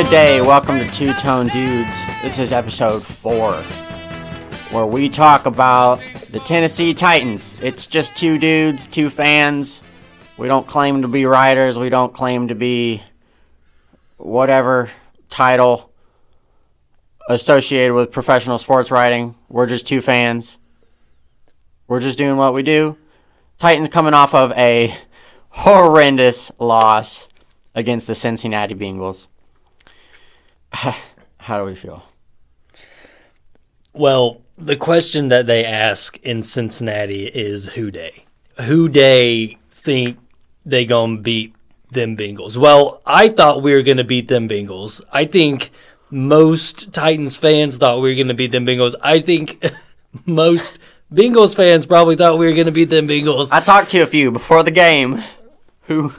Good day. Welcome to Two Tone Dudes. This is episode four, where we talk about the Tennessee Titans. It's just two dudes, two fans. We don't claim to be writers. We don't claim to be whatever title associated with professional sports writing. We're just two fans. We're just doing what we do. Titans coming off of a horrendous loss against the Cincinnati Bengals. How do we feel? Well, the question that they ask in Cincinnati is who dey? Who Dey think they gonna beat them Bengals? Well, I thought we were gonna beat them Bengals. I think most Titans fans thought we were gonna beat them Bengals. I think most Bengals fans probably thought we were gonna beat them Bengals. I talked to a few before the game who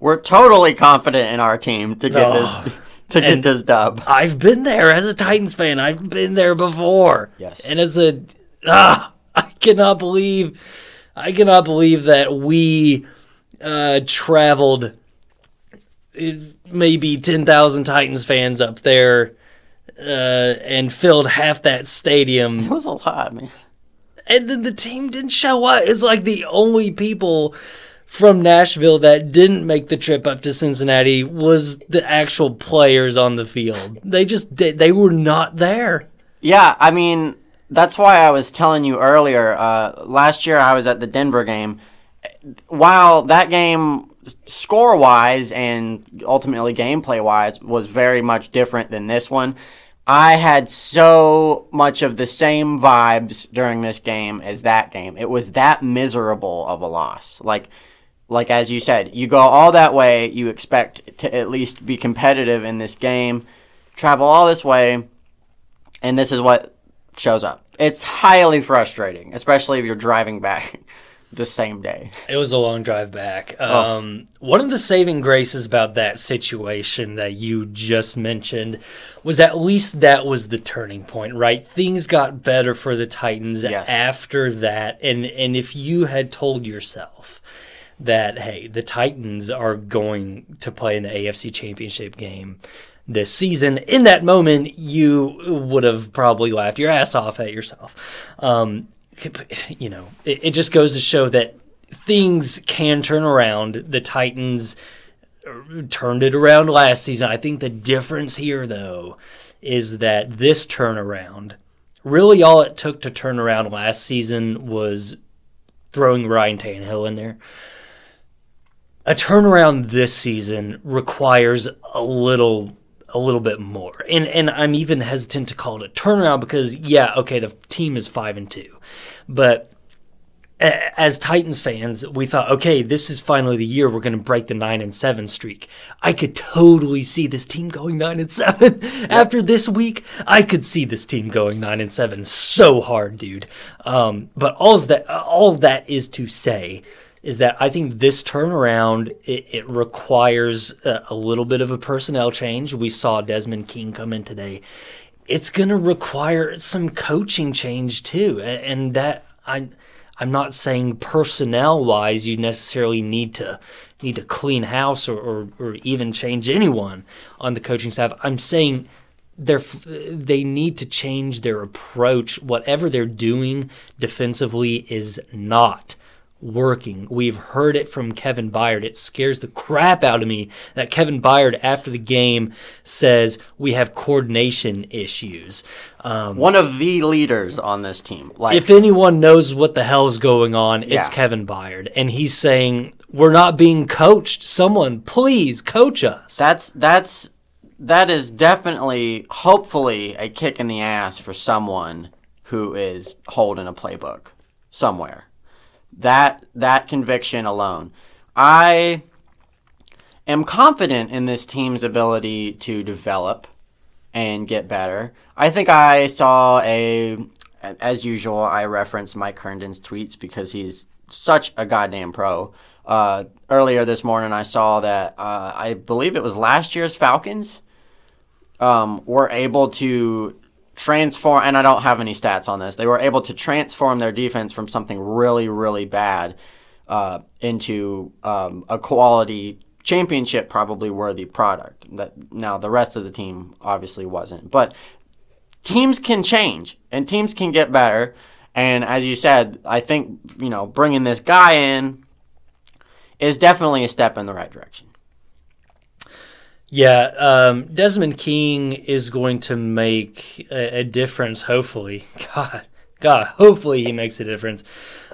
were totally confident in our team to get Oh. this to get And- this dub. I've been there as a Titans fan. I've been there before. Yes. And as a ah, I cannot believe I cannot believe that we uh traveled uh, maybe 10,000 Titans fans up there uh and filled half that stadium It was a lot, man. and then the team didn't show up. It's like the only people from Nashville that didn't make the trip up to Cincinnati was the actual players on the field. They just they, they were not there. Yeah, I mean that's why I was telling you earlier. Uh, last year I was at the Denver game. While that game, score wise and ultimately gameplay wise, was very much different than this one. I had so much of the same vibes during this game as that game. It was that miserable of a loss. Like, like as you said, you go all that way. You expect to at least be competitive in this game. Travel all this way, and this is what shows up. It's highly frustrating, especially if you're driving back the same day. It was a long drive back. Um, One of the saving graces about that situation that you just mentioned was at least that was the turning point, right? Things got better for the Titans Yes. after that, and and if you had told yourself that hey, the Titans are going to play in the AFC Championship game this season, in that moment you would have probably laughed your ass off at yourself. Um, you know, it, it just goes to show that things can turn around. The Titans turned it around last season. I think the difference here, though, is that this turnaround, really all it took to turn around last season was throwing Ryan Tannehill in there. A turnaround this season requires a little a little bit more. And and I'm even hesitant to call it a turnaround because yeah, okay, the team is 5 and 2. But a- as Titans fans, we thought, okay, this is finally the year we're going to break the nine and seven streak. I could totally see this team going nine and seven after this week. I could see this team going nine and seven so hard, dude. Um, but all that all that is to say is that I think this turnaround it, it requires a, a little bit of a personnel change. We saw Desmond King come in today. It's going to require some coaching change too, and that I. I'm not saying personnel wise you necessarily need to need to clean house or, or, or even change anyone on the coaching staff. I'm saying they're they need to change their approach. Whatever they're doing defensively is not working. We've heard it from Kevin Byard. It scares the crap out of me that Kevin Byard after the game says we have coordination issues. Um, One of the leaders on this team. Like if anyone knows what the hell's going on, it's Kevin Byard. And he's saying, We're not being coached. Someone, please coach us. that's that's that is definitely hopefully a kick in the ass for someone who is holding a playbook somewhere. That that conviction alone. I am confident in this team's ability to develop and get better. I think I saw a, as usual, I reference Mike Herndon's tweets because he's such a goddamn pro. Uh, earlier this morning, I saw that uh, I believe it was last year's Falcons um, were able to transform, and I don't have any stats on this. They were able to transform their defense from something really, really bad uh, into um, a quality championship probably worthy product. That now the rest of the team obviously wasn't, but teams can change and teams can get better. And as you said, I think you know bringing this guy in is definitely a step in the right direction. Yeah, um, Desmond King is going to make a, a, difference. Hopefully, God, God, hopefully he makes a difference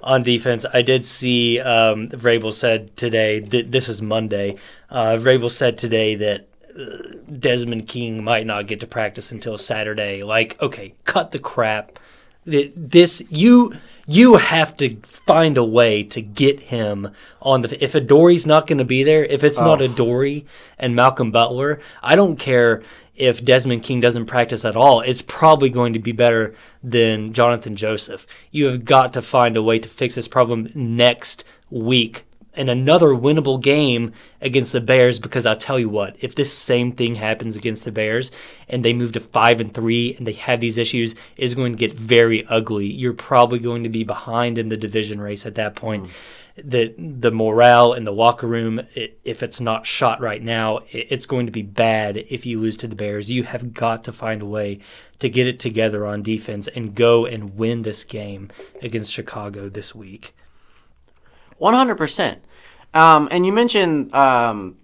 on defense. I did see um, Vrabel said today. this is Monday. Uh, Vrabel said today that uh, Desmond King might not get to practice until Saturday. Like, okay, cut the crap. This you you have to find a way to get him on the. If Adoree' not going to be there, if it's oh. not Adoree' and Malcolm Butler, I don't care if Desmond King doesn't practice at all. It's probably going to be better than Jonathan Joseph. You have got to find a way to fix this problem next week and another winnable game against the Bears because I'll tell you what, if this same thing happens against the Bears and they move to 5 and 3 and they have these issues, it's going to get very ugly. You're probably going to be behind in the division race at that point. Mm. The the morale in the locker room, it, if it's not shot right now, it, it's going to be bad if you lose to the Bears. You have got to find a way to get it together on defense and go and win this game against Chicago this week. One hundred percent. Um, and you mentioned um,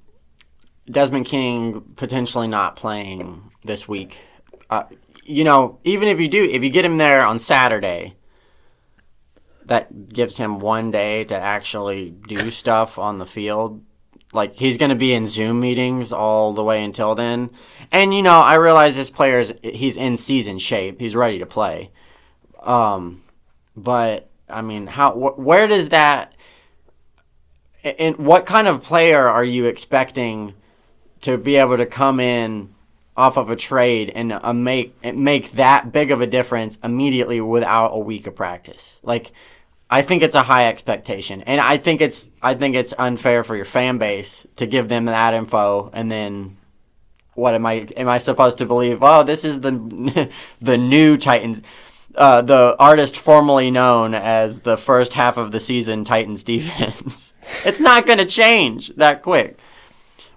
Desmond King potentially not playing this week. Uh, you know, even if you do, if you get him there on Saturday, that gives him one day to actually do stuff on the field. Like he's going to be in Zoom meetings all the way until then. And you know, I realize this player's he's in season shape. He's ready to play. Um, but I mean, how wh- where does that and what kind of player are you expecting to be able to come in off of a trade and uh, make make that big of a difference immediately without a week of practice? Like, I think it's a high expectation, and I think it's I think it's unfair for your fan base to give them that info and then what am I am I supposed to believe? Oh, this is the the new Titans uh, the artist formerly known as the first half of the season Titans defense. it's not going to change that quick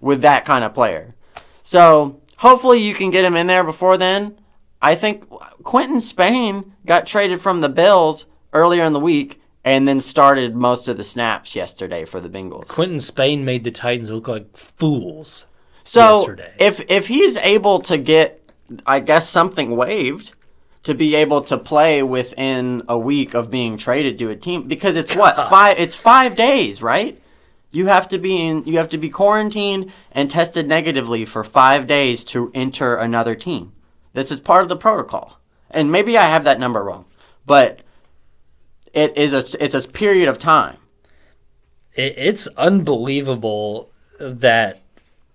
with that kind of player. So hopefully you can get him in there before then. I think Quinton Spain got traded from the Bills earlier in the week and then started most of the snaps yesterday for the Bengals. Quinton Spain made the Titans look like fools. So yesterday. if if he's able to get I guess something waived, to be able to play within a week of being traded to a team because it's what five it's five days right? You have to be in you have to be quarantined and tested negatively for five days to enter another team. This is part of the protocol. And maybe i have that number wrong but it is a it's a period of time. It's unbelievable that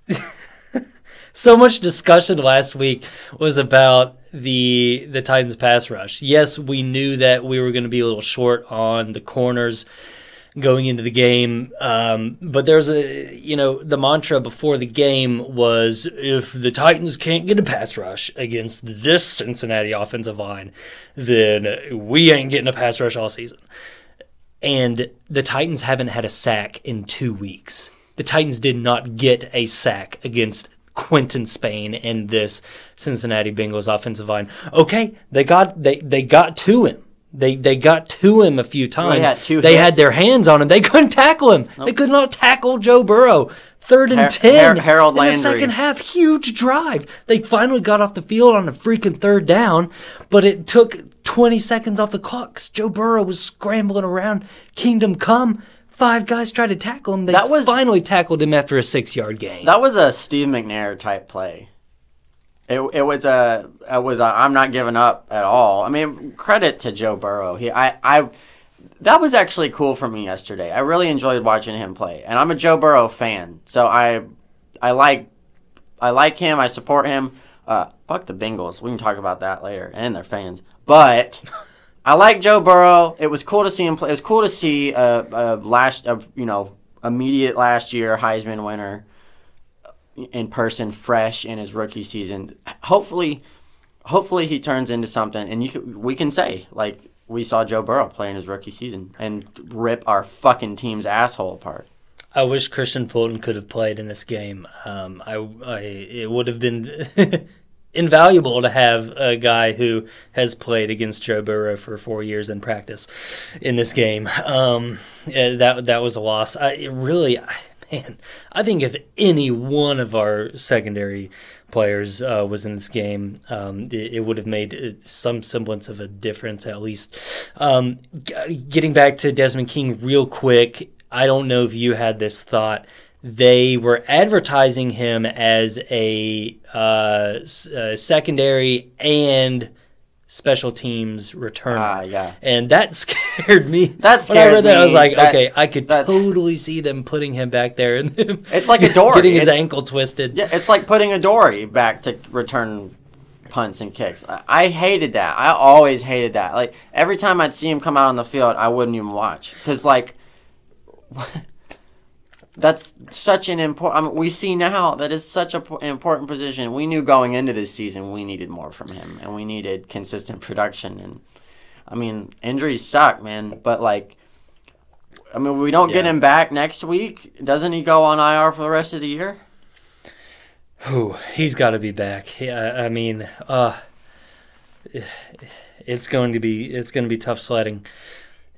so much discussion last week was about the the Titans pass rush. Yes, we knew that we were going to be a little short on the corners going into the game, um, but there's a you know the mantra before the game was if the Titans can't get a pass rush against this Cincinnati offensive line, then we ain't getting a pass rush all season. And the Titans haven't had a sack in two weeks. The Titans did not get a sack against Quinton Spain and this Cincinnati Bengals offensive line. Okay, they got they they got to him. They they got to him a few times. Well, they hits. had their hands on him. They couldn't tackle him. Nope. They could not tackle Joe Burrow. Third and Her- ten. Her- Harold in Landry. the second half, huge drive. They finally got off the field on a freaking third down, but it took 20 seconds off the clock. Joe Burrow was scrambling around. Kingdom come five guys tried to tackle him. They that was, finally tackled him after a six yard gain. That was a Steve McNair type play. It, it was a it was a I'm not giving up at all. I mean, credit to Joe Burrow. He I I that was actually cool for me yesterday. I really enjoyed watching him play, and I'm a Joe Burrow fan, so I I like I like him. I support him. Uh, fuck the Bengals. We can talk about that later and their fans, but. I like Joe Burrow. It was cool to see him play. It was cool to see a, a last, a, you know, immediate last year Heisman winner in person, fresh in his rookie season. Hopefully, hopefully he turns into something, and you can, we can say like we saw Joe Burrow play in his rookie season and rip our fucking team's asshole apart. I wish Kristian Fulton could have played in this game. Um, I, I it would have been invaluable to have a guy who has played against Joe Burrow for four years in practice in this game. Um, that that was a loss. I really, man, I think if any one of our secondary players uh, was in this game, um, it, it, would have made uh, some semblance of a difference at least. Um, getting back to Desmond King real quick, I don't know if you had this thought. They were advertising him as a, uh, a secondary and special teams returner. Ah, yeah. And that scared me. That scared when I read that, me. I was like, That- okay, I could that's- totally see them putting him back there and him It's like a Dory. getting his It's- ankle twisted. Yeah, it's like putting Adoree' back to return punts and kicks. I, I hated that. I always hated that. Like every time I'd see him come out on the field, I wouldn't even watch because like that's such an important. I mean, we see now that is such a, an important position. We knew going into this season we needed more from him, and we needed consistent production. And I mean, injuries suck, man. But like. I mean, we don't get him back next week. Doesn't he go on IR for the rest of the year? Who he's got to be back. Yeah, I mean, uh, it's going to be it's going to be tough sledding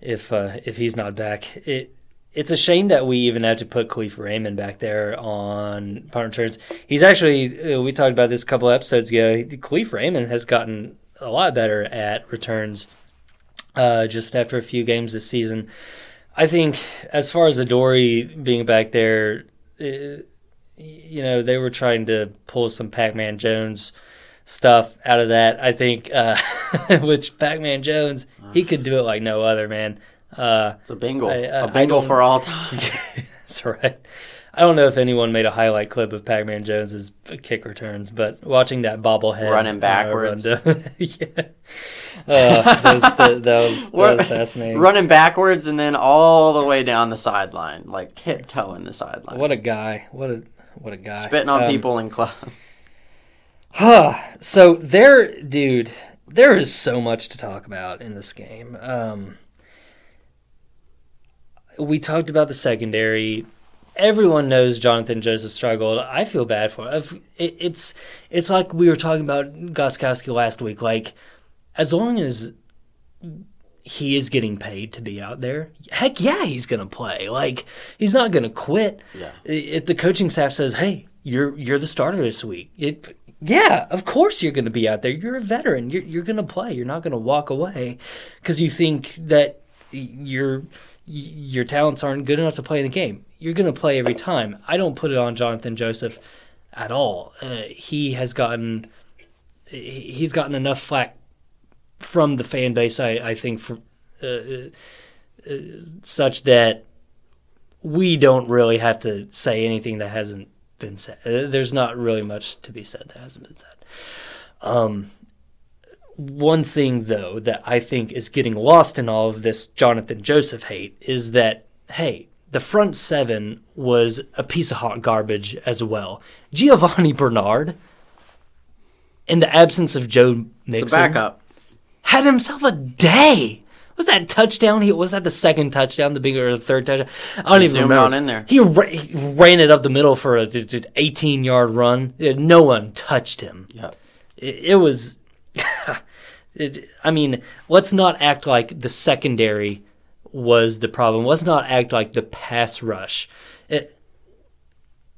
if uh, if he's not back. It it's a shame that we even have to put Kalif Raymond back there on punt returns. He's actually uh, we talked about this a couple episodes ago. Kalif Raymond has gotten a lot better at returns uh, just after a few games this season. I think as far as Adoree' being back there. Uh, you know, they were trying to pull some Pac Man Jones stuff out of that. I think, uh, which Pac Man Jones, he could do it like no other, man. Uh, It's a bingo. I- I- a bingo for all time. that's right. I don't know if anyone made a highlight clip of Pac Man Jones's kick returns, but watching that bobblehead Running uh, backwards. run down- yeah, uh, that, was, that, was, that was fascinating. Running backwards and then all the way down the sideline, like tiptoeing the sideline. What a guy! What a what a guy! Spitting on Um, people in clubs. Huh. so there, dude, there is so much to talk about in this game. Um, we talked about the secondary. Everyone knows Jonathan Joseph struggled. I feel bad for him. It, it's it's like we were talking about Gostkowski last week. Like as long as he is getting paid to be out there, heck yeah, he's gonna play. Like he's not gonna quit. Yeah. If the coaching staff says, "Hey, you're you're the starter this week," it yeah, of course you're gonna be out there. You're a veteran. You're you're gonna play. You're not gonna walk away because you think that your your talents aren't good enough to play in the game. You're gonna play every time. I don't put it on Jonathan Joseph at all. Uh, he has gotten he's gotten enough flack from the fan base, I, I think, for uh, uh, such that we don't really have to say anything that hasn't been said. Uh, There's not really much to be said that hasn't been said. Um, one thing, though, that I think is getting lost in all of this Jonathan Joseph hate is that, hey, the front seven was a piece of hot garbage as well. Giovani Bernard, in the absence of Joe The backup. had himself a day. Was that touchdown? He was that the second touchdown, the bigger or the third touchdown? I don't even zoomed remember. on in there. He, ra- he ran it up the middle for a 18 yard run. No one touched him. Yep. It, it was. it, I mean, let's not act like the secondary was the problem. Let's not act like the pass rush. It,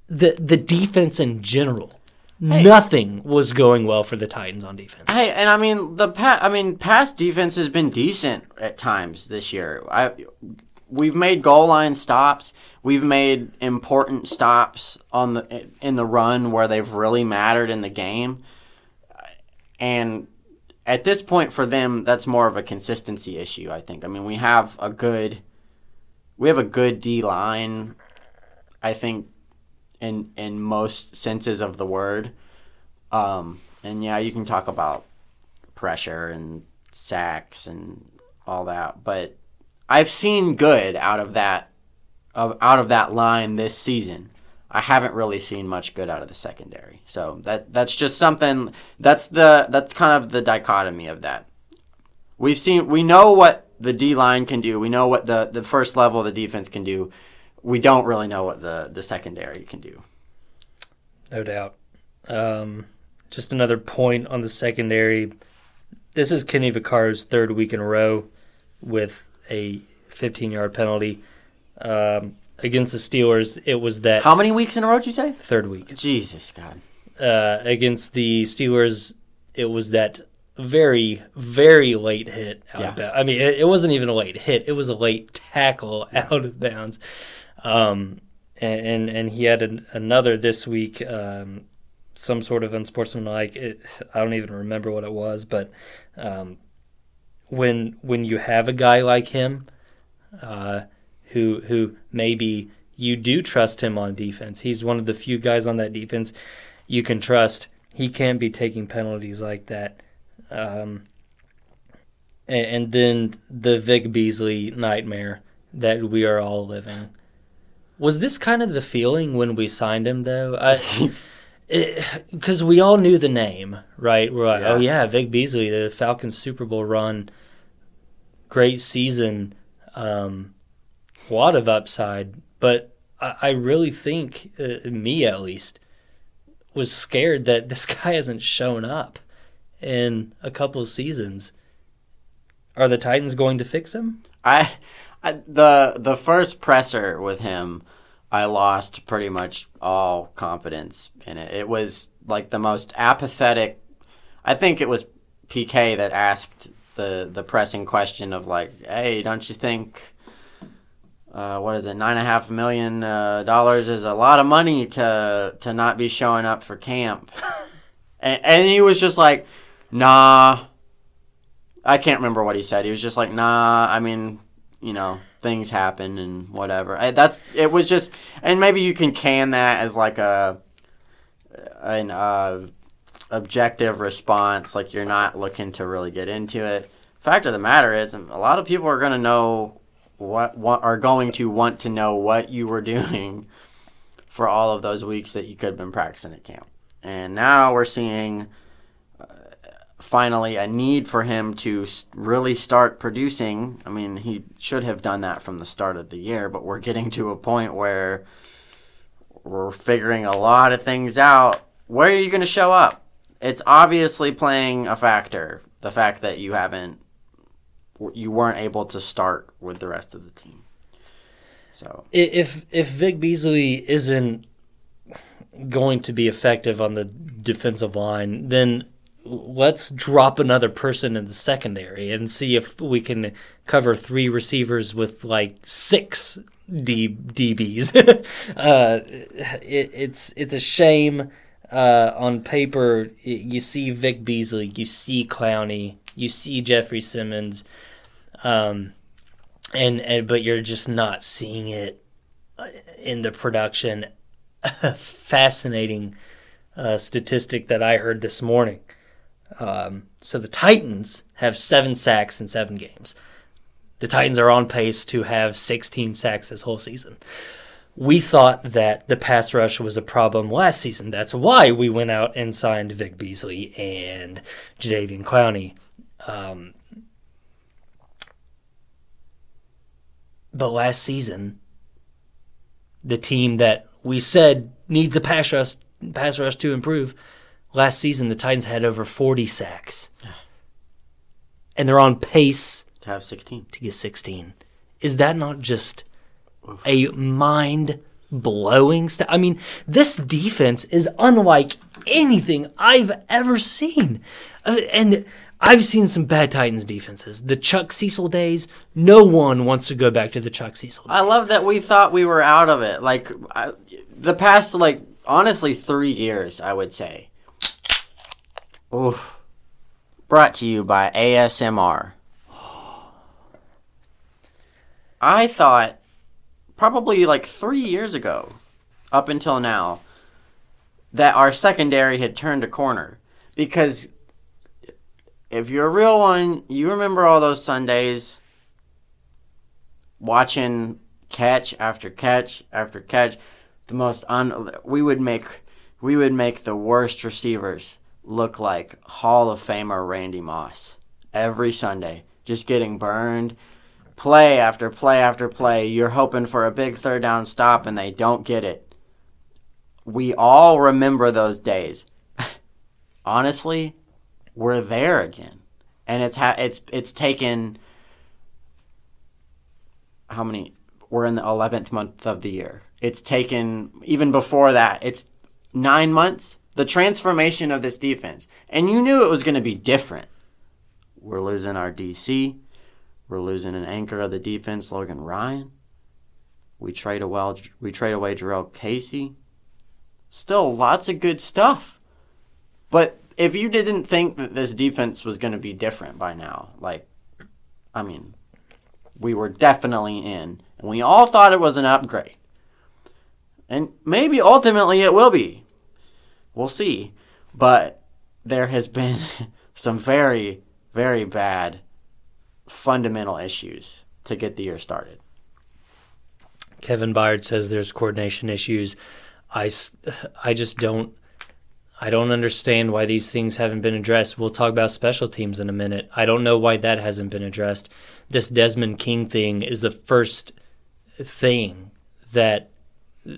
the the defense in general. Nothing was going well for the Titans on defense. Hey, and I mean the pa- I mean past defense has been decent at times this year. I we've made goal line stops. We've made important stops on the in the run where they've really mattered in the game. And at this point for them that's more of a consistency issue, I think. I mean, we have a good we have a good D line I think in in most senses of the word. Um, and yeah, you can talk about pressure and sacks and all that, but I've seen good out of that of out of that line this season. I haven't really seen much good out of the secondary. So that that's just something that's the that's kind of the dichotomy of that. We've seen we know what the D line can do. We know what the the first level of the defense can do. we don't really know what the the secondary can do. No doubt. Um, just another point on the secondary. This is Kenny Vaccaro's third week in a row with a 15 yard penalty. Um, against the Steelers, it was that How many weeks in a row did you say? third week. Jesus God. Uh, against the Steelers, it was that very, very late hit out of Yeah. bounds. I mean, it, it wasn't even a late hit; it was a late tackle out of bounds. Um, and, and and he had an, another this week, um, some sort of unsportsmanlike. It, I don't even remember what it was, but um, when when you have a guy like him, uh, who who maybe you do trust him on defense. He's one of the few guys on that defense you can trust. He can't be taking penalties like that. Um, and, and then the Vic Beasley nightmare that we are all living. Was this kind of the feeling when we signed him, though? Because we all knew the name, right? We're like, Yeah. oh yeah, Vic Beasley, the Falcons Super Bowl run, great season, um, lot of upside. But I, I really think, uh, me at least, was scared that this guy hasn't shown up in a couple seasons. Are the Titans going to fix him? I, I the the first presser with him, I lost pretty much all confidence in it. It was like the most apathetic. I think it was PK that asked the the pressing question of like, "Hey, don't you think?" Uh, what is it? Nine and a half million uh, dollars is a lot of money to to not be showing up for camp, and, and he was just like, "Nah, I can't remember what he said. He was just like, "Nah, I mean, you know, things happen and whatever." I, that's it was just, and maybe you can can that as like a an uh, objective response, like you're not looking to really get into it. Fact of the matter is, a lot of people are going to know what what are going to want to know what you were doing for all of those weeks that you could have been practicing at camp, and now we're seeing uh, finally a need for him to really start producing. I mean, he should have done that from the start of the year, but we're getting to a point where we're figuring a lot of things out. Where are you going to show up? It's obviously playing a factor. The fact that you haven't, you weren't able to start with the rest of the team. So If if Vic Beasley isn't going to be effective on the defensive line, then let's drop another person in the secondary and see if we can cover three receivers with like six D, DBs. uh, it, it's it's a shame. Uh, on paper, you see Vic Beasley, you see Clowney, you see Jeffrey Simmons, um, and and but you're just not seeing it uh, in the production. Fascinating uh, statistic that I heard this morning. Um, so the Titans have seven sacks in seven games. The Titans are on pace to have 16 sacks this whole season. We thought that the pass rush was a problem last season. That's why we went out and signed Vic Beasley and Jadeveon Clowney. Um, but last season, the team that we said needs a pass rush, pass rush to improve, last season the Titans had over 40 sacks. And they're on pace to have 16. to get 16. Is that not just a mind blowing stat? I mean, this defense is unlike anything I've ever seen. Uh, And I've seen some bad Titans defenses. The Chuck Cecil days, no one wants to go back to the Chuck Cecil days. I love that we thought we were out of it. Like I, the past, like honestly, three years, I would say. Oof. Brought to you by ASMR. I thought probably like three years ago, up until now, that our secondary had turned a corner because if you're a real one, you remember all those Sundays watching catch after catch after catch. The most un we would make we would make the worst receivers look like Hall of Famer Randy Moss every Sunday, just getting burned. play after play after play. You're hoping for a big third down stop and they don't get it. We all remember those days. Honestly, we're there again. And it's ha- it's it's taken how many we're in the 11th month of the year. It's taken even before that. It's 9 months the transformation of this defense. And you knew it was going to be different. We're losing our DC. We're losing an anchor of the defense, Logan Ryan. We trade away, we trade away Jurrell Casey. Still lots of good stuff. But if you didn't think that this defense was going to be different by now, like, I mean, we were definitely in, and we all thought it was an upgrade. And maybe ultimately it will be. We'll see. But there has been some very, very bad fundamental issues to get the year started. Kevin Byard says there's coordination issues. I, I just don't I don't understand why these things haven't been addressed. We'll talk about special teams in a minute. I don't know why that hasn't been addressed. This Desmond King thing is the first thing that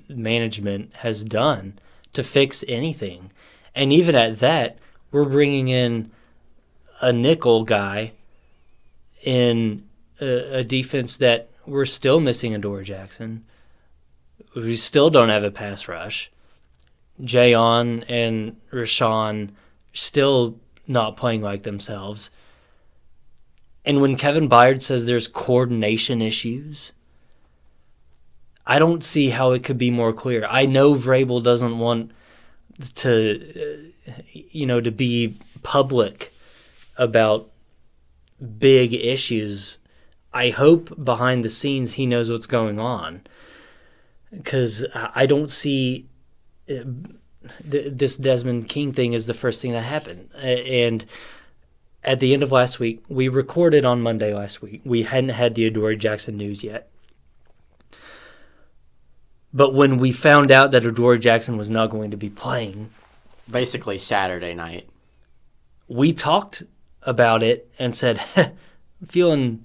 management has done to fix anything. And even at that, we're bringing in a nickel guy in a, a defense that we're still missing Adoree Jackson. We still don't have a pass rush. Jayon and Rashaan still not playing like themselves. And when Kevin Byard says there's coordination issues, I don't see how it could be more clear. I know Vrabel doesn't want to, uh, you know, to be public about big issues. I hope behind the scenes he knows what's going on because I don't see uh, this Desmond King thing is the first thing that happened. And at the end of last week, we recorded on Monday last week. We hadn't had the Adoree Jackson news yet. But when we found out that Adoree Jackson was not going to be playing, basically Saturday night, we talked about it and said, feeling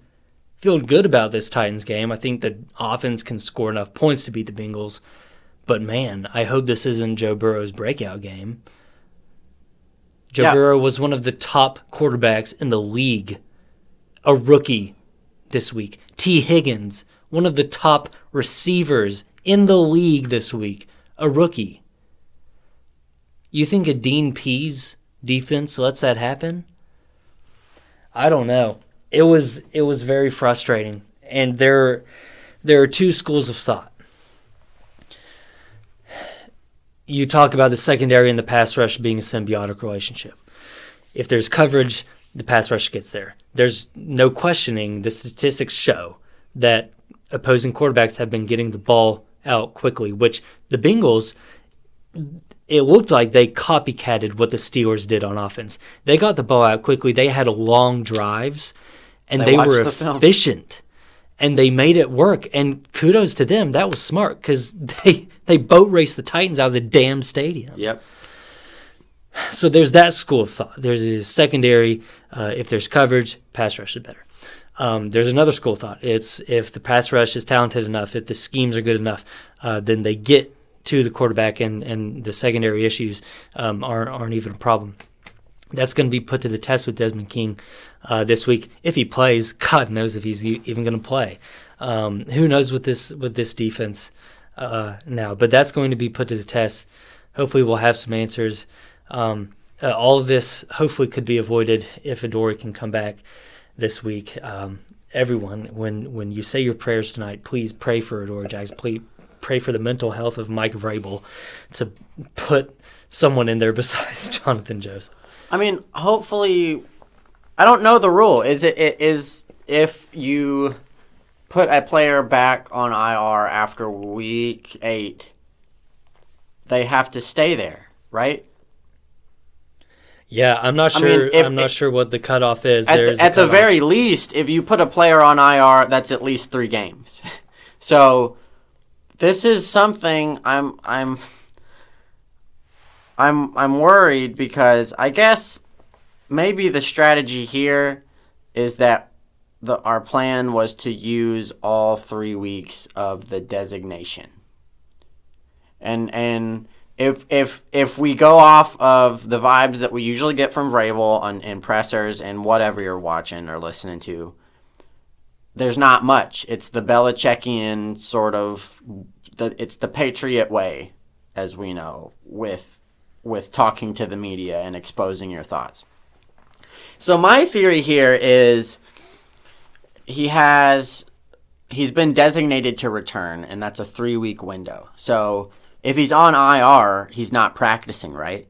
feeling good about this Titans game. I think the offense can score enough points to beat the Bengals. But man, I hope this isn't Joe Burrow's breakout game. Joe yeah. Burrow was one of the top quarterbacks in the league, a rookie this week. Tee Higgins, one of the top receivers in the league this week, a rookie. You think a Dean Pees defense lets that happen? I don't know. It was it was very frustrating, and there there are two schools of thought. You talk about the secondary and the pass rush being a symbiotic relationship. If there's coverage, the pass rush gets there. There's no questioning the statistics show that opposing quarterbacks have been getting the ball out quickly, which the Bengals, it looked like they copycatted what the Steelers did on offense. They got the ball out quickly. They had long drives, and they, they were the efficient. And they made it work. And kudos to them. That was smart because they they boat raced the Titans out of the damn stadium. Yep. So there's that school of thought. There's a secondary. Uh, if there's coverage, pass rush is better. Um, there's another school of thought. It's if the pass rush is talented enough, if the schemes are good enough, uh, then they get to the quarterback and, and the secondary issues um, aren't, aren't even a problem. That's going to be put to the test with Desmond King uh, this week. If he plays, God knows if he's even going to play. Um, who knows with this with this defense uh, now? But that's going to be put to the test. Hopefully, we'll have some answers. Um, uh, all of this hopefully could be avoided if Adoree can come back this week. Um, everyone, when when you say your prayers tonight, please pray for Adoree Jackson. Please pray for the mental health of Mike Vrabel to put someone in there besides Jonathan Joseph. I mean, hopefully, I don't know the rule. Is it, it is if you put a player back on IR after week eight, they have to stay there, right? Yeah, I'm not sure. I mean, if, I'm not if, sure what the cutoff is. At, the, at the, very least, if you put a player on IR, that's at least three games. so this is something I'm I'm I'm I'm worried because I guess maybe the strategy here is that the our plan was to use all three weeks of the designation. And and if if if we go off of the vibes that we usually get from Vrabel in pressers and whatever you're watching or listening to, there's not much. It's the Belichickian sort of the it's the Patriot way, as we know, with with talking to the media and exposing your thoughts. So my theory here is he has he's been designated to return and that's a 3 week window. So if he's on IR, he's not practicing, right?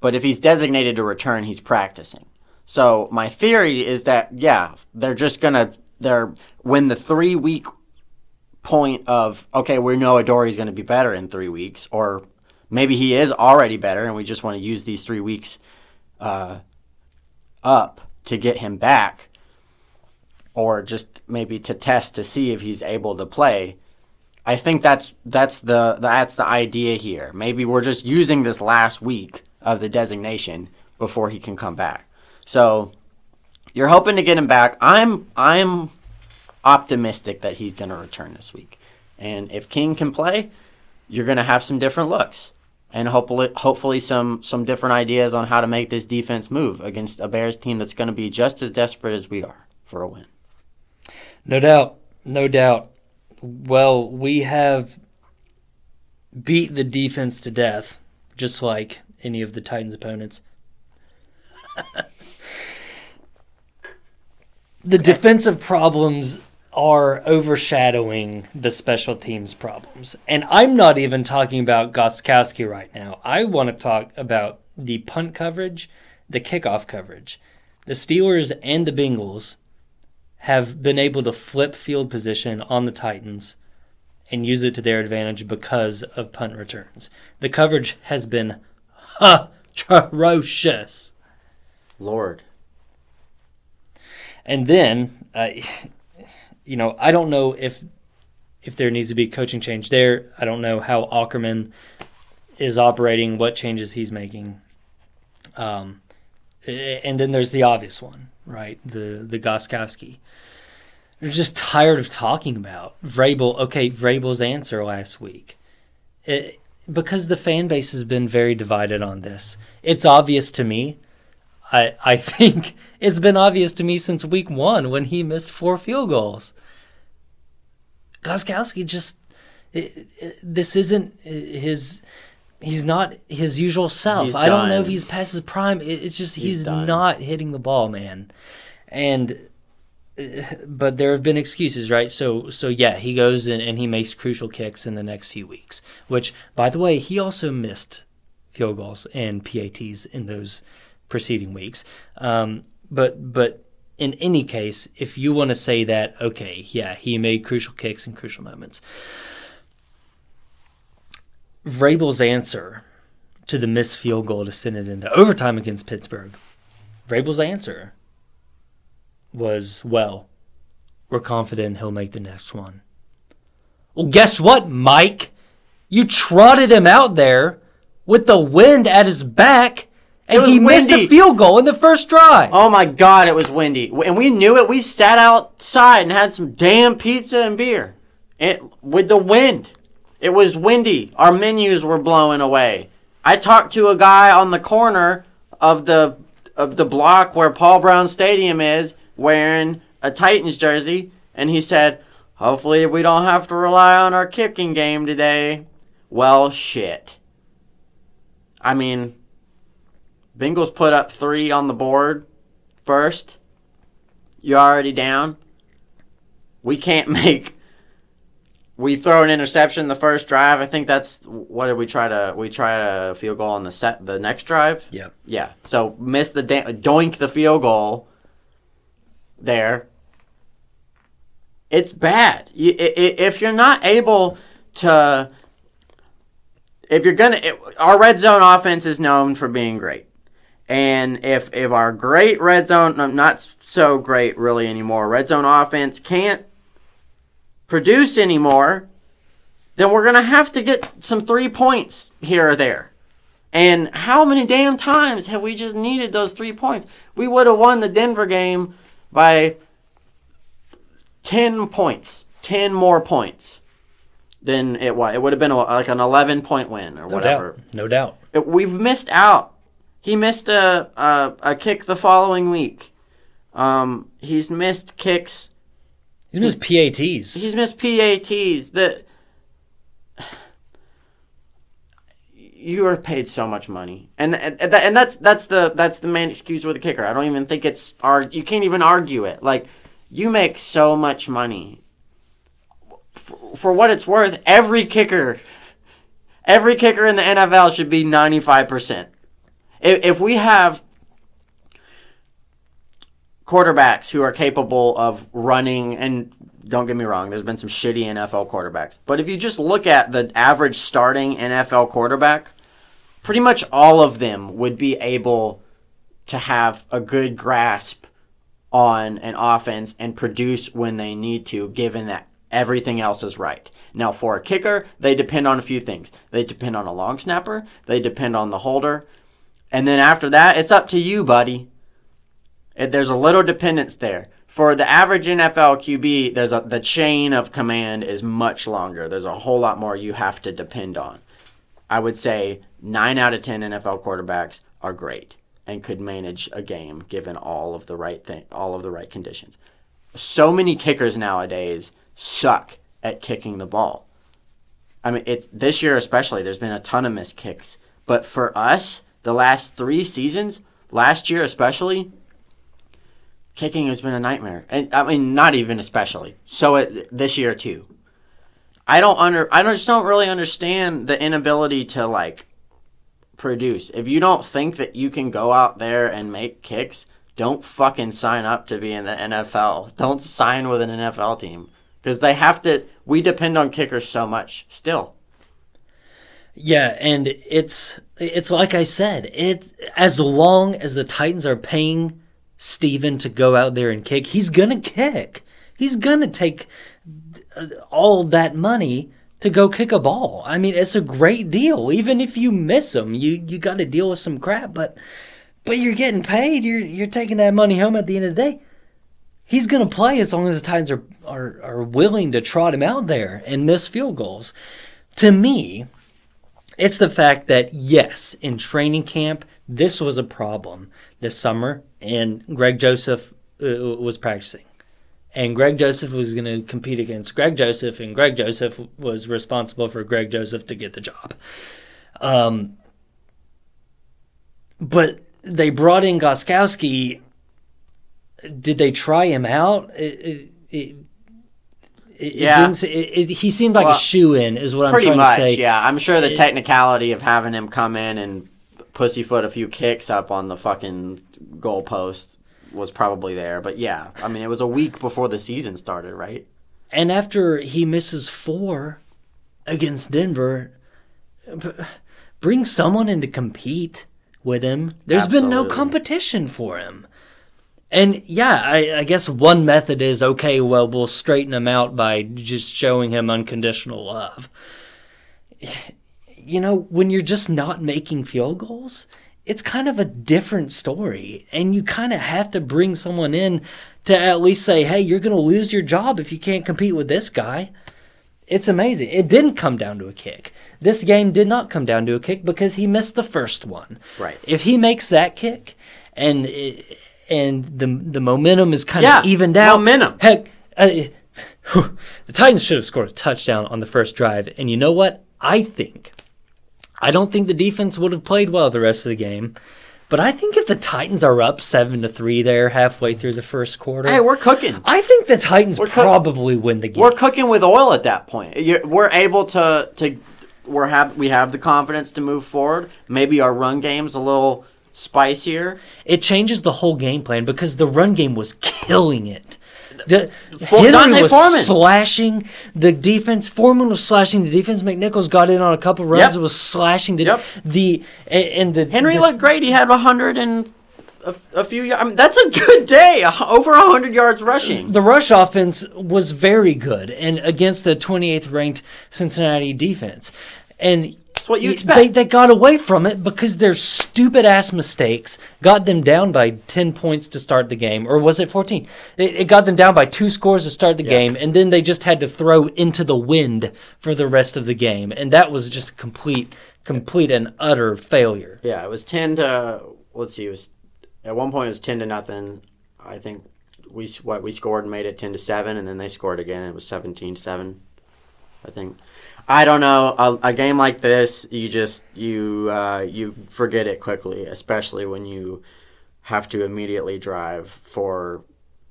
But if he's designated to return, he's practicing. So my theory is that yeah, they're just gonna they're when the three week point of okay, we know Adoree' going to be better in three weeks, or maybe he is already better, and we just want to use these three weeks uh, up to get him back, or just maybe to test to see if he's able to play. I think that's that's the that's the idea here. Maybe we're just using this last week of the designation before he can come back. So you're hoping to get him back. I'm I'm optimistic that he's going to return this week. And if King can play, you're going to have some different looks and hopefully hopefully some some different ideas on how to make this defense move against a Bears team that's going to be just as desperate as we are for a win. No doubt. No doubt well, we have beat the defense to death, just like any of the Titans' opponents. the defensive problems are overshadowing the special teams problems. And I'm not even talking about Gostkowski right now. I want to talk about the punt coverage, the kickoff coverage. The Steelers and the Bengals have been able to flip field position on the Titans and use it to their advantage because of punt returns. The coverage has been atrocious. Lord. And then, uh, you know, I don't know if if there needs to be coaching change there. I don't know how Aukerman is operating, what changes he's making. Um, and then there's the obvious one, right? The the Gostkowski. They're just tired of talking about Vrabel. Okay, Vrabel's answer last week, it, because the fan base has been very divided on this. It's obvious to me. I I think it's been obvious to me since week one when he missed four field goals. Gostkowski just it, it, this isn't his he's not his usual self. I don't know if he's past his prime. it's just he's, he's not hitting the ball, man. And uh, but there have been excuses, right? So, so yeah, he goes in and he makes crucial kicks in the next few weeks. Which, by the way, he also missed field goals and PATs in those preceding weeks. Um, but, but in any case, if you want to say that, okay, yeah, he made crucial kicks in crucial moments. Vrabel's answer to the missed field goal to send it into overtime against Pittsburgh. Vrabel's answer was, well, we're confident he'll make the next one. Well, guess what, Mike? You trotted him out there with the wind at his back, and he windy. missed a field goal in the first drive. Oh my God, it was windy, and we knew it. We sat outside and had some damn pizza and beer. It with the wind. It was windy. Our menus were blowing away. I talked to a guy on the corner of the of the block where Paul Brown Stadium is, wearing a Titans jersey, and he said, Hopefully, we don't have to rely on our kicking game today. Well, shit. I mean, Bengals put up three on the board first. You're already down. We can't make. We throw an interception the first drive. I think that's what did we try to we try to field goal on the set the next drive. Yeah, yeah. So miss the doink the field goal there, it's bad. You, if you're not able to, if you're gonna, our red zone offense is known for being great, and if if our great red zone, not so great really anymore, red zone offense can't produce anymore, then we're gonna have to get some three points here or there. And how many damn times have we just needed those three points? We would have won the Denver game by 10 points, 10 more points than it was. It would have been a, like an 11 point win or No whatever. doubt. No doubt. It- we've missed out. He missed a, a, a kick the following week. Um, he's missed kicks. He's missed PATs. He's missed PATs. The you are paid so much money, and and, and that's that's the that's the main excuse with the kicker. I don't even think it's ar- You can't even argue it. Like you make so much money. For, for what it's worth, every kicker, every kicker in the NFL should be ninety five percent. If if we have quarterbacks who are capable of running and don't get me wrong there's been some shitty NFL quarterbacks but if you just look at the average starting NFL quarterback pretty much all of them would be able to have a good grasp on an offense and produce when they need to given that everything else is right. Now for a kicker they depend on a few things. They depend on a long snapper. They depend on the holder and then after that it's up to you buddy it, there's a little dependence there. For the average NFL QB, there's a, the chain of command is much longer. There's a whole lot more you have to depend on. I would say nine out of ten NFL quarterbacks are great and could manage a game given all of the right thing, all of the right conditions. So many kickers nowadays suck at kicking the ball. I mean, it's this year especially. There's been a ton of missed kicks, but for us, the last three seasons, last year especially, kicking has been a nightmare. And I mean, not even especially. So it, this year too. I don't under. I don't, just don't really understand the inability to like produce. If you don't think that you can go out there and make kicks, don't fucking sign up to be in the NFL. Don't sign with an NFL team because they have to. We depend on kickers so much still. Yeah, and it's it's like I said, it as long as the Titans are paying Stephen to go out there and kick, he's gonna kick. He's gonna take uh, all that money to go kick a ball. I mean, it's a great deal. Even if you miss him, you you got to deal with some crap, but but you're getting paid. You're you're taking that money home at the end of the day. He's gonna play as long as the Titans are are, are willing to trot him out there and miss field goals. To me, it's the fact that, yes, in training camp, this was a problem this summer, and Greg Joseph uh, was practicing. And Greg Joseph was going to compete against Greg Joseph, and Greg Joseph was responsible for Greg Joseph to get the job. Um, but they brought in Gostkowski. Did they try him out? It, it, it, it Yeah. it, it, he seemed like Well, a shoe in, is what I'm Pretty trying much, to say. yeah. I'm sure the technicality of having him come in and pussyfoot a few kicks up on the fucking goalpost was probably there. But yeah, I mean, it was a week before the season started, right? And after he misses four against Denver, bring someone in to compete with him. There's been no competition for him. And yeah, I, I guess one method is okay, well, we'll straighten him out by just showing him unconditional love. You know, when you're just not making field goals, it's kind of a different story. And you kind of have to bring someone in to at least say, hey, you're going to lose your job if you can't compete with this guy. It's amazing. It didn't come down to a kick. This game did not come down to a kick because he missed the first one. Right. If he makes that kick and it, and the the momentum is kind Yeah, of evened out, momentum. Heck, uh, the Titans should have scored a touchdown on the first drive. And you know what? I think I don't think the defense would have played well the rest of the game. But I think if the Titans are up seven to three there halfway through the first quarter, Hey, we're cooking. I think the Titans We're cook- probably win the game. We're cooking with oil at that point. You're, we're able to to we're have we have the confidence to move forward. Maybe our run game's a little spicier. it changes the whole game plan because the run game was killing it. The, For- Henry D'Onta was Foreman. slashing the defense. Foreman was slashing the defense. McNichols got in on a couple runs. Yep. and was slashing the Yep. the and, the Henry the- looked great. He had a hundred and a, a few. I mean, that's a good day. Over a hundred yards rushing. the rush offense was very good and against a 28th ranked Cincinnati defense. And That's what you expect. they got away from it because their stupid ass mistakes got them down by 10 points to start the game. Or was it 14? It, it got them down by two scores to start the game, and then they just had to throw into the wind for the rest of the game. And that was just a complete, complete and utter failure. Yeah, it was ten to let's see, it was at one point it was ten to nothing. I think we what we scored and made it ten to seven, and then they scored again. And it was 17-7, I think. I don't know a, a game like this. You just you uh, you forget it quickly, especially when you have to immediately drive for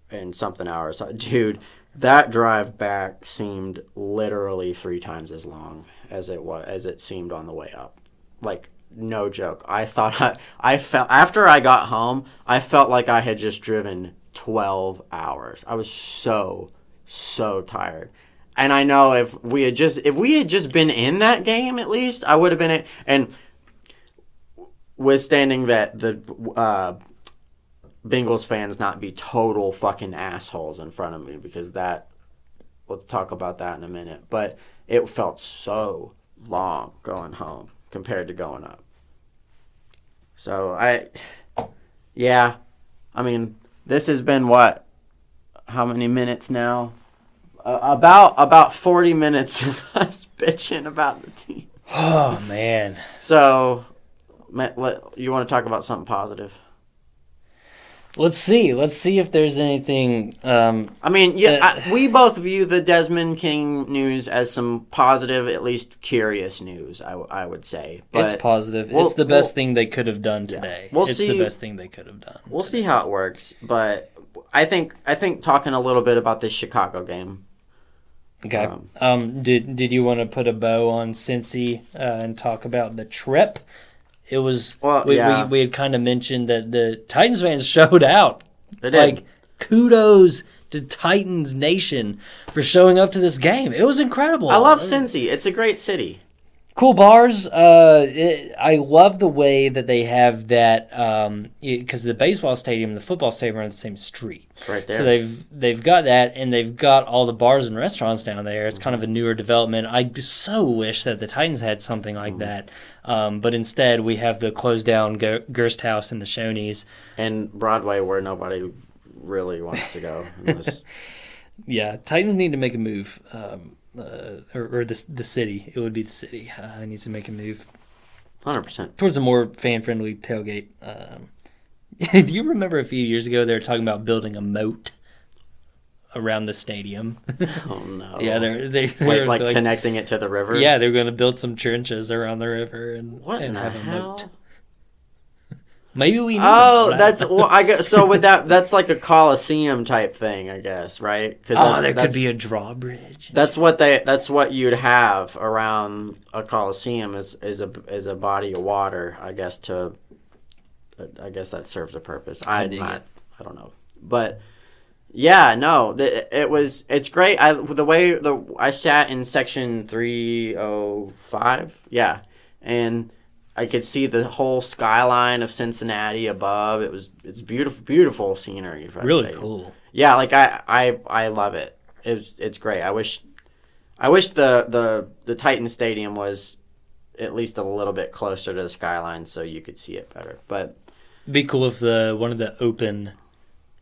and something hours. Dude, that drive back seemed literally three times as long as it was as it seemed on the way up. Like no joke. I thought I, I felt after I got home, I felt like I had just driven 12 hours. I was so so tired. And I know if we had just if we had just been in that game at least, I would have been it and withstanding that the uh Bengals fans not be total fucking assholes in front of me because that let's talk about that in a minute. But it felt so long going home compared to going up. So I yeah, I mean, this has been what how many minutes now? Uh, about about 40 minutes of us bitching about the team. Oh, man. So, you want to talk about something positive? Let's see. Let's see if there's anything. Um, I mean, yeah, Uh, I, we both view the Desmond King news as some positive, at least curious news. I, w- I would say, but it's positive. we'll- it's the best we'll- thing they could have done today. We'll it's see- the best thing they could have done. we'll see how it works. But I think I think talking a little bit about this Chicago game. Okay. Um, Um, did did you want to put a bow on Cincy uh, and talk about the trip? It was Well, we, yeah. we we had kind of mentioned that the Titans fans showed out. They did. Like kudos to Titans Nation for showing up to this game. It was incredible. I love Cincy. It's a great city. Cool bars. Uh, it, I love the way that they have that because the baseball stadium and the football stadium are on the same street. Right there. So they've they've got that, and they've got all the bars and restaurants down there. It's kind of a newer development. I so wish that the Titans had something like that, um, but instead we have the closed down Ger- Gerst House and the Shoney's. and Broadway, where nobody really wants to go. unless- Yeah, Titans need to make a move, um, uh, or, or the the city. It would be the city uh, needs to make a move 100%. towards a more fan friendly tailgate. Um, do you remember a few years ago they were talking about building a moat around the stadium? Oh no. yeah, they're they Wait, they're like, like connecting it to the river. yeah they're going to build some trenches around the river and What in and the have a hell? moat. Maybe we. Need Oh, them, right? that's well, I guess. So with that, that's like a coliseum type thing, I guess, right? Cause oh, there could be a drawbridge. That's what they. That's what you'd have around a coliseum is is a is a body of water, I guess. To, I guess that serves a purpose. I not. I don't know, but yeah, no, the, it was. It's great. I the way the I sat in section three oh five. Yeah, and I could see the whole skyline of Cincinnati above. It was it's beautiful, beautiful scenery. really stadium. cool. Yeah, like I, I, I love it. It's it's great. I wish, I wish the the the Titan Stadium was at least a little bit closer to the skyline so you could see it better. But It'd be cool if the one of the open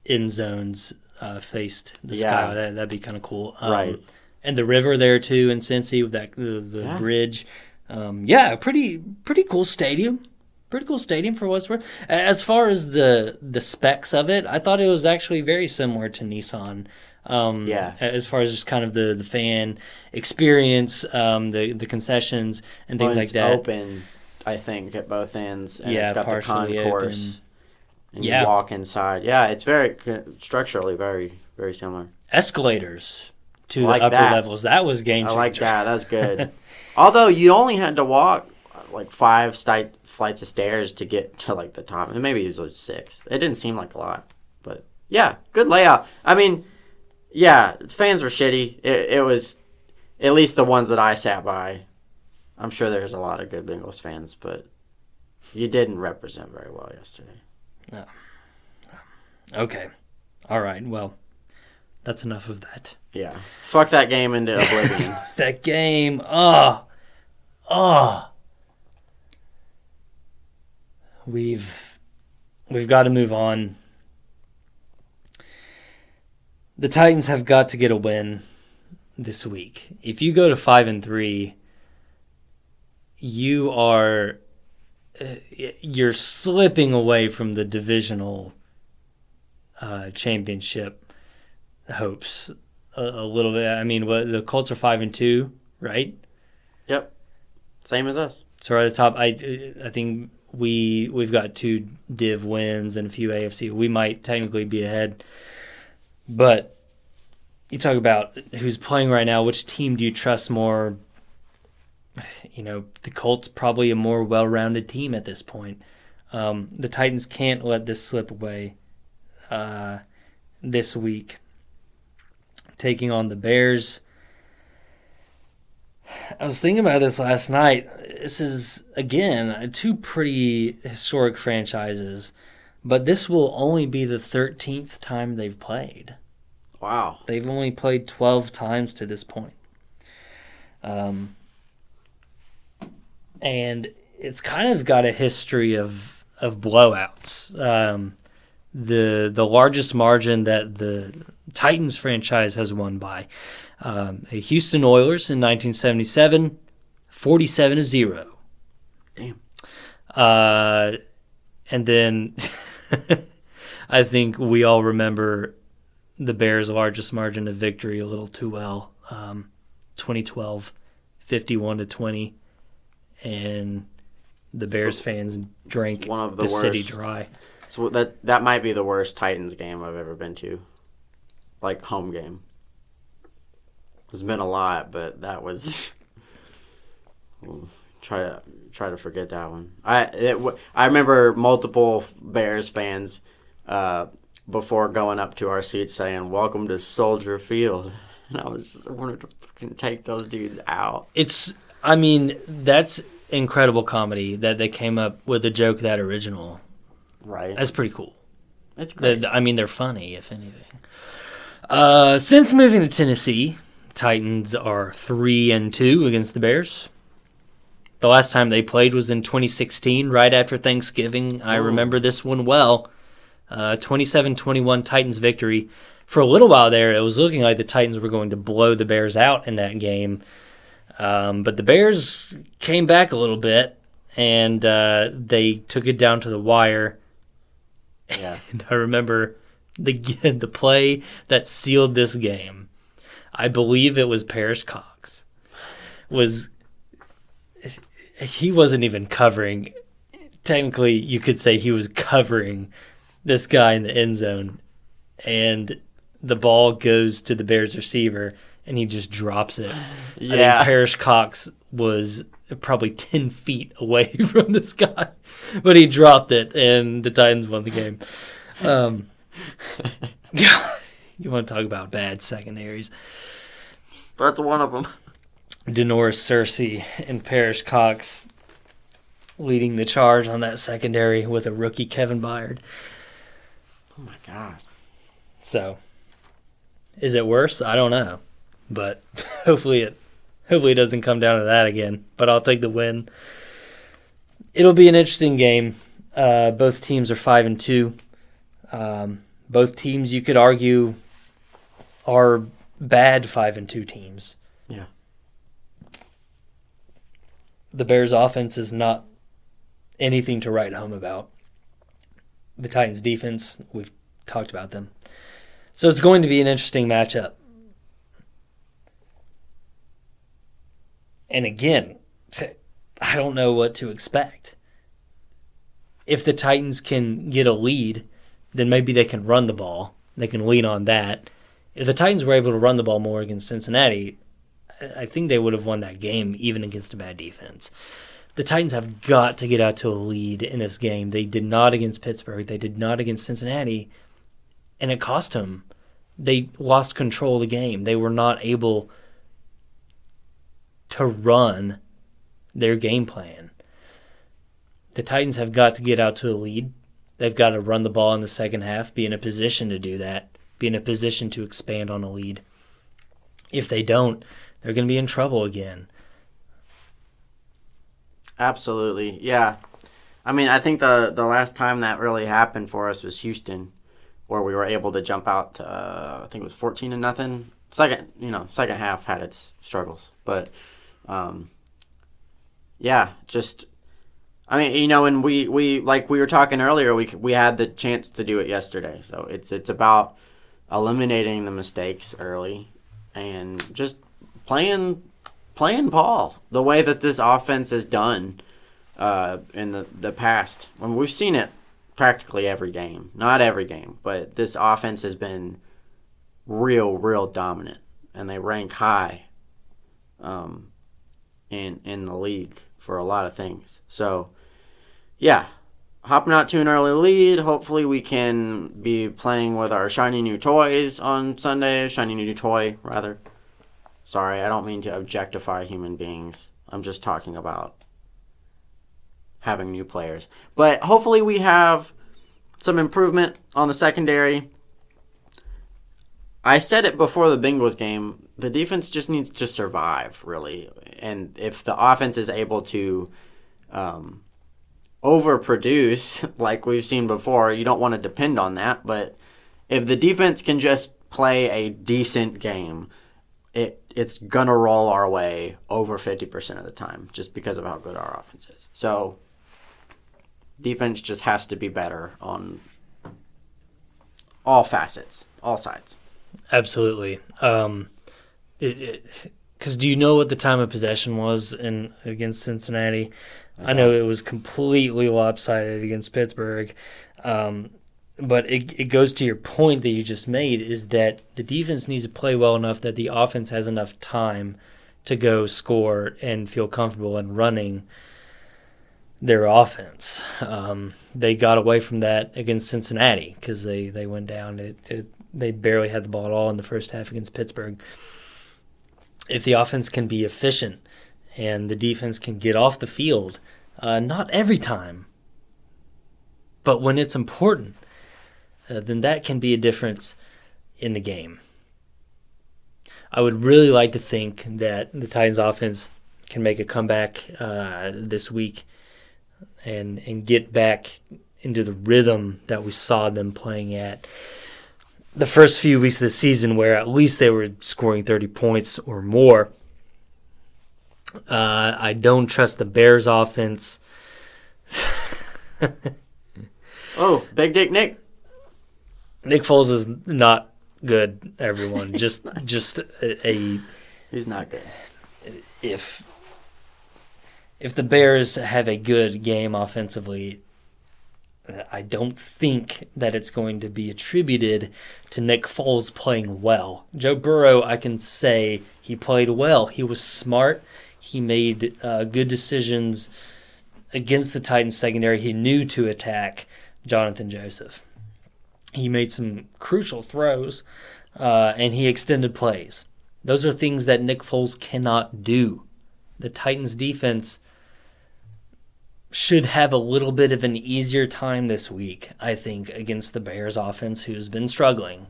end zones uh, faced the Yeah. sky. That, that'd be kind of cool. Um, Right. And the river there too in Cincy with that the, the Yeah. bridge. Um, yeah, pretty pretty cool stadium. Pretty cool stadium for what's worth. As far as the the specs of it, I thought it was actually very similar to Nissan. Um, Yeah. As far as just kind of the, the fan experience, um, the the concessions and things like that. open, I think, at both ends, and Yeah, it's got the concourse. open. And Yeah. you walk inside. Yeah, it's very structurally very very similar. escalators to like the upper that. levels. That was game I like that. That's good. Although you only had to walk like five sti- flights of stairs to get to like the top, and maybe it was six. It didn't seem like a lot, but yeah, good layout. I mean, yeah, fans were shitty. It, it was at least the ones that I sat by. I'm sure there's a lot of good Bengals fans, but you didn't represent very well yesterday. Okay. All right. Well, that's enough of that. Yeah, fuck that game into oblivion. That game. Oh. Oh. we've we've got to move on. The Titans have got to get a win this week. If you go to 5 and 3, you are uh, you're slipping away from the divisional uh, championship hopes a, a, little bit. I mean, what the Colts are five and two, right? Yep, same as us. So right at the top, I I think we we've got two div wins and a few AFC. We might technically be ahead, but you talk about who's playing right now. Which team do you trust more? You know, the Colts probably a more well-rounded team at this point. Um, the Titans can't let this slip away uh, this week, taking on the Bears. I was thinking about this last night. This is, again, two pretty historic franchises, but this will only be the 13th time they've played. Wow. They've only played 12 times to this point. Um, and it's kind of got a history of, of blowouts. Um, the the largest margin that the Titans franchise has won by. Um, a Houston Oilers in 1977, 47 to 0. Damn. Uh, and then I think we all remember the Bears' largest margin of victory a little too well. Um, 2012, 51 to 20. And the Bears fans drank one of the, the city dry. So that that might be the worst Titans game I've ever been to, like home game. There's been a lot, but that was. try to try to forget that one. I it, I remember multiple Bears fans uh, before going up to our seats saying "Welcome to Soldier Field," and I was just I wanted to fucking take those dudes out. It's I mean that's incredible comedy that they came up with a joke that original. Right. That's pretty cool. It's great. I mean, they're funny, if anything. Uh, since moving to Tennessee, Titans are three and two against the Bears. The last time they played was in 2016, right after Thanksgiving. I Oh. remember this one well. Uh, 27-21 Titans victory. For a little while there, it was looking like the Titans were going to blow the Bears out in that game. Um, but the Bears came back a little bit, and uh, they took it down to the wire. Yeah. And I remember the the play that sealed this game. I believe it was Perrish Cox. Was he wasn't even covering. Technically, you could say he was covering this guy in the end zone, and the ball goes to the Bears receiver, and he just drops it. I Yeah. think Perrish Cox was probably 10 feet away from this guy, but he dropped it, and the Titans won the game. Um, you want to talk about bad secondaries? That's one of them. Da'Norris Searcy and Perrish Cox leading the charge on that secondary with a rookie Kevin Byard. Oh my god. So, is it worse? I don't know, but hopefully it hopefully it doesn't come down to that again. But I'll take the win. It'll be an interesting game. Uh, both teams are five and two. Um, both teams, you could argue, are bad five and two teams. Yeah. The Bears' offense is not anything to write home about. The Titans' defense, we've talked about them. So it's going to be an interesting matchup. And again, I don't know what to expect. If the Titans can get a lead, then maybe they can run the ball. They can lean on that. If the Titans were able to run the ball more against Cincinnati, I think they would have won that game even against a bad defense. The Titans have got to get out to a lead in this game. They did not against Pittsburgh. They did not against Cincinnati, and it cost them. They lost control of the game. They were not able to run their game plan. The Titans have got to get out to a lead. They've got to run the ball in the second half, be in a position to do that, be in a position to expand on a lead. If they don't, they're going to be in trouble again. Absolutely. Yeah. I mean, I think the the last time that really happened for us was Houston, where we were able to jump out to uh, I think it was fourteen to nothing. Second, you know, second half had its struggles, but um, yeah, just I mean, you know, and we we like we were talking earlier, we we had the chance to do it yesterday, so it's it's about eliminating the mistakes early and just playing playing ball the way that this offense has done uh, in the the past. I mean, we've seen it practically every game, not every game, but this offense has been real, real dominant, and they rank high. Um, in in the league for a lot of things. So, yeah, hopping out to an early lead. Hopefully, we can be playing with our shiny new toys on Sunday. Shiny new toy, rather. Sorry, I don't mean to objectify human beings. I'm just talking about having new players. But hopefully, we have some improvement on the secondary. I said it before the Bengals game. The defense just needs to survive, really. And if the offense is able to um, overproduce, like we've seen before, you don't want to depend on that. But if the defense can just play a decent game, it it's gonna roll our way over fifty percent of the time, just because of how good our offense is. So defense just has to be better on all facets, all sides. Absolutely. Um, because do you know what the time of possession was in against Cincinnati? I, I know it was completely lopsided against Pittsburgh. Um, but it, it goes to your point that you just made is that the defense needs to play well enough that the offense has enough time to go score and feel comfortable in running their offense. Um, they got away from that against Cincinnati because they, they went down. It, it, they barely had the ball at all in the first half against Pittsburgh. If the offense can be efficient and the defense can get off the field, uh, not every time, but when it's important, uh, then that can be a difference in the game. I would really like to think that the Titans offense can make a comeback uh, this week and and get back into the rhythm that we saw them playing at the first few weeks of the season, where at least they were scoring 30 points or more. Uh, I don't trust the Bears offense. oh, Big Dick Nick. Nick Foles is not good. Everyone, just just a, a, He's not good. If if the Bears have a good game offensively, I don't think that it's going to be attributed to Nick Foles playing well. Joe Burrow, I can say he played well. He was smart. He made uh, good decisions against the Titans secondary. He knew to attack Johnathan Joseph he made some crucial throws, uh, and he extended plays. Those are things that Nick Foles cannot do. The Titans defense should have a little bit of an easier time this week, I think, against the Bears offense, who's been struggling.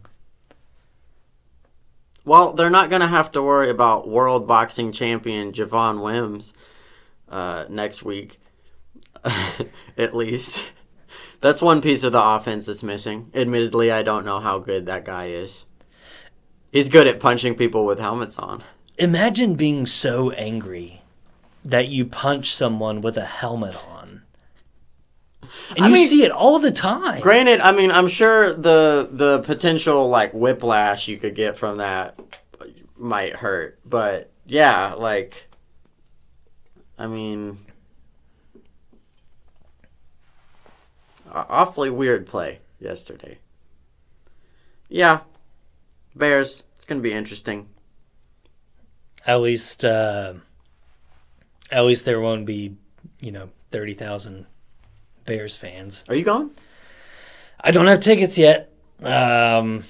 Well, they're not going to have to worry about world boxing champion Javon Wims uh, next week, at least. That's one piece of the offense that's missing. Admittedly, I don't know how good that guy is. He's good at punching people with helmets on. Imagine being so angry that you punch someone with a helmet on. And I you mean, see it all the time. Granted, I mean, I'm sure the the potential like whiplash you could get from that might hurt, but yeah, like I mean, awfully weird play yesterday. Yeah, Bears. It's going to be interesting. At least, uh, at least there won't be, you know, thirty thousand Bears fans. Are you going? I don't have tickets yet. Um,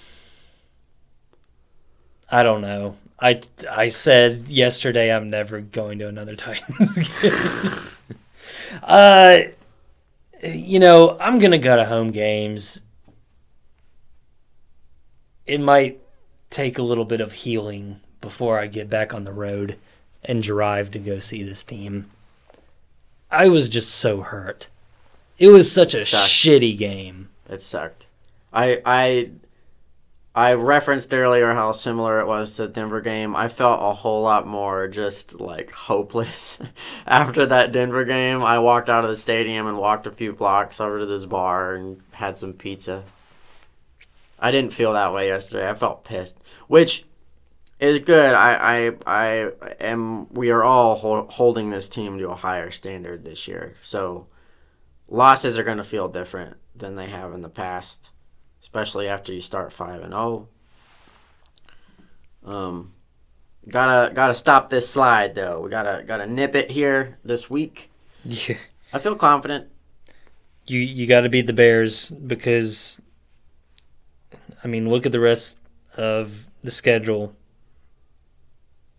I don't know. I I said yesterday I'm never going to another Titans game. uh, you know, I'm going to go to home games. It might take a little bit of healing before I get back on the road and drive to go see this team. I was just so hurt It was such a Sucked. shitty game. It sucked. I I I referenced earlier how similar it was to the Denver game. I felt a whole lot more just like hopeless after that Denver game. I walked out of the stadium and walked a few blocks over to this bar and had some pizza. I didn't feel that way yesterday. I felt pissed, which is good. I I, I am. We are all hol- holding this team to a higher standard this year. So losses are going to feel different than they have in the past, especially after you start five and zero. Um, gotta gotta stop this slide though. We gotta gotta nip it here this week. You I feel confident. you, you got to beat the Bears because, I mean, look at the rest of the schedule.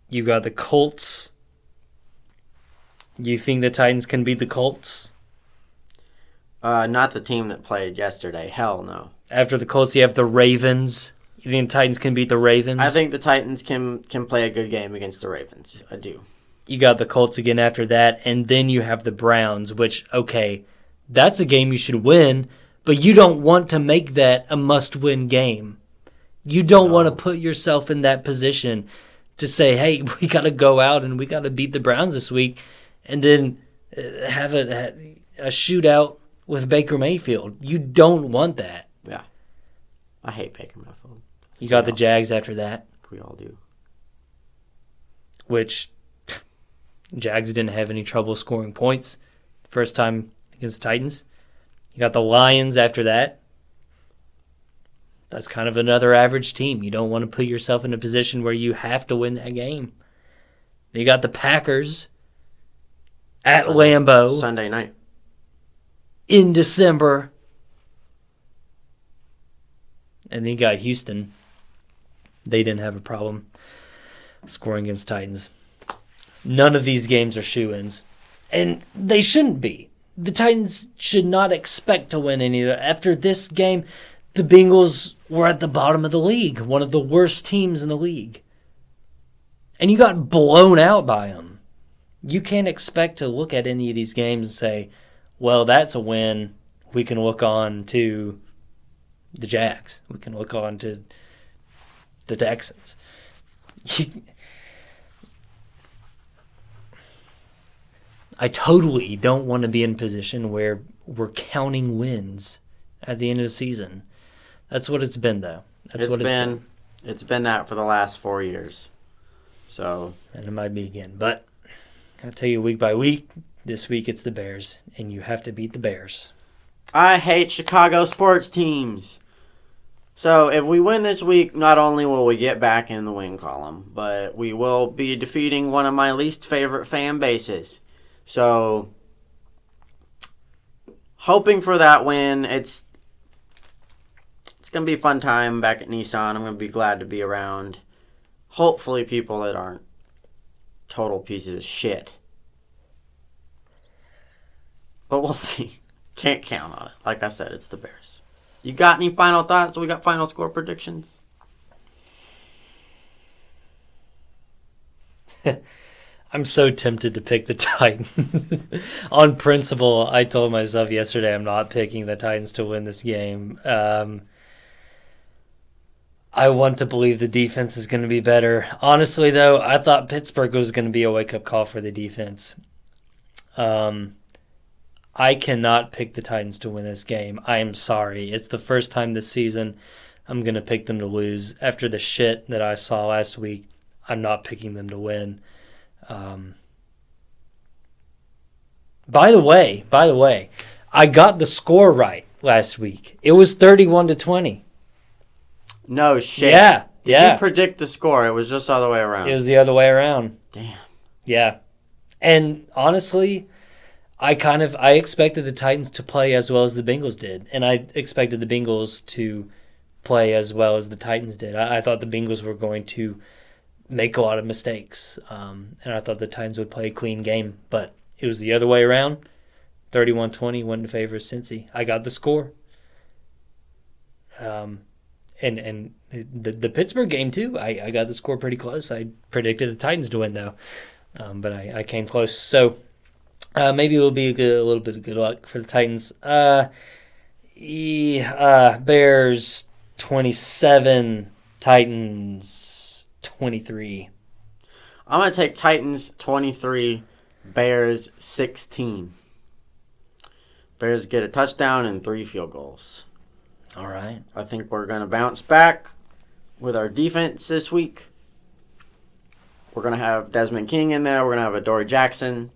You got the Colts. You think the Titans can beat the Colts? Uh, not the team that played yesterday. Hell no. After the Colts, you have the Ravens. You think the Titans can beat the Ravens? I think the Titans can can play a good game against the Ravens. I do. you got the Colts again after that, and then you have the Browns, which, okay, that's a game you should win, but you don't want to make that a must win game. You don't want to put yourself in that position to say, hey, we got to go out and we got to beat the Browns this week, and then uh, have a, a shootout with Baker Mayfield. You don't want that. Yeah. I hate Baker Mayfield. You got the. Jags after that, We all do. which Jags didn't have any trouble scoring points first time against Titans. You got the Lions after that. That's kind of another average team. You don't want to put yourself in a position where you have to win that game. You got the Packers at Sunday- Lambeau Sunday night. In December. And then you got Houston. They didn't have a problem scoring against Titans. None of these games are shoe ins. And they shouldn't be. The Titans should not expect to win any. After this game, the Bengals were at the bottom of the league, one of the worst teams in the league. And you got blown out by them. You can't expect to look at any of these games and say, well, that's a win. We can look on to the Jags. We can look on to the Texans. I totally don't want to be in a position where we're counting wins at the end of the season. That's what it's been, though. That's It's what been it's been that for the last four years. So and it might be again. But I'll tell you, week by week, this week it's the Bears, and you have to beat the Bears. I hate Chicago sports teams. So if we win this week, not only will we get back in the win column, but we will be defeating one of my least favorite fan bases. So hoping for that win. It's it's gonna be a fun time back at Nissan. I'm gonna be glad to be around. Hopefully, people that aren't total pieces of shit. But we'll see. Can't count on it. Like I said, it's the Bears. You got any final thoughts? We got final score predictions. I'm so tempted to pick the Titans. On principle, I told myself yesterday I'm not picking the Titans to win this game. Um, I want to believe the defense is going to be better. Honestly, though, I thought Pittsburgh was going to be a wake up call for the defense. Um, I cannot pick the Titans to win this game. I am sorry. It's the first time this season I'm going to pick them to lose. After the shit that I saw last week, I'm not picking them to win. Um, by the way, by the way, I got the score right last week. It was 31 to 20. No shit. Yeah, Did yeah. you predict the score? It was just the other way around. It was the other way around. Damn. Yeah. And honestly, I kind of I expected the Titans to play as well as the Bengals did, and I expected the Bengals to play as well as the Titans did. I, I thought the Bengals were going to make a lot of mistakes, um, and I thought the Titans would play a clean game, but it was the other way around. 31-20 went in favor of Cincy. I got the score. Um, and and the the Pittsburgh game too. I, I got the score pretty close. I predicted the Titans to win though, um, but I, I came close. So Uh, maybe it'll be a, good, a little bit of good luck for the Titans. Uh, yeah, uh, Bears 27, Titans 23. I'm going to take Titans 23, Bears 16. Bears get a touchdown and three field goals. All right. I think we're going to bounce back with our defense this week. We're going to have Desmond King in there. We're going to have Adoree' Jackson.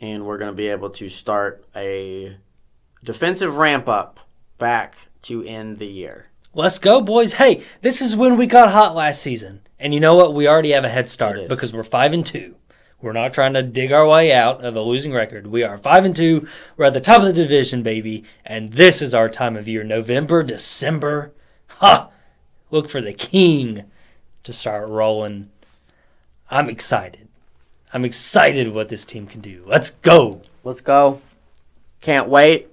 And we're going to be able to start a defensive ramp up back to end the year. Let's go, boys. Hey, this is when we got hot last season. And you know what? We already have a head start because we're 5 and 2. We're not trying to dig our way out of a losing record. We are 5 and 2. We're at the top of the division, baby. And this is our time of year November, December. Ha! Look for the king to start rolling. I'm excited. I'm excited what this team can do. Let's go. Let's go. Can't wait.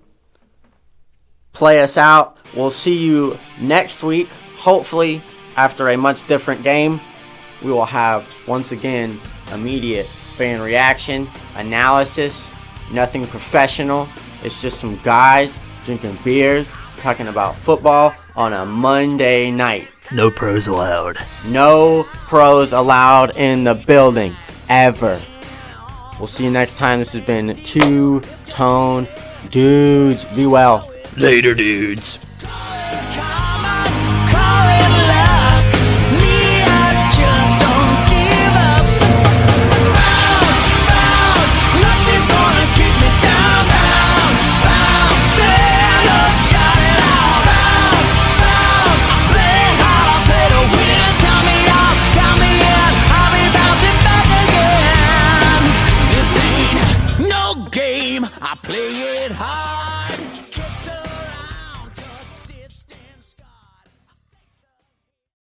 Play us out. We'll see you next week. Hopefully, after a much different game, we will have once again immediate fan reaction, analysis, nothing professional. It's just some guys drinking beers, talking about football on a Monday night. No pros allowed. No pros allowed in the building ever. We'll see you next time. This has been Two Tone Dudes. Be well. Later, dudes.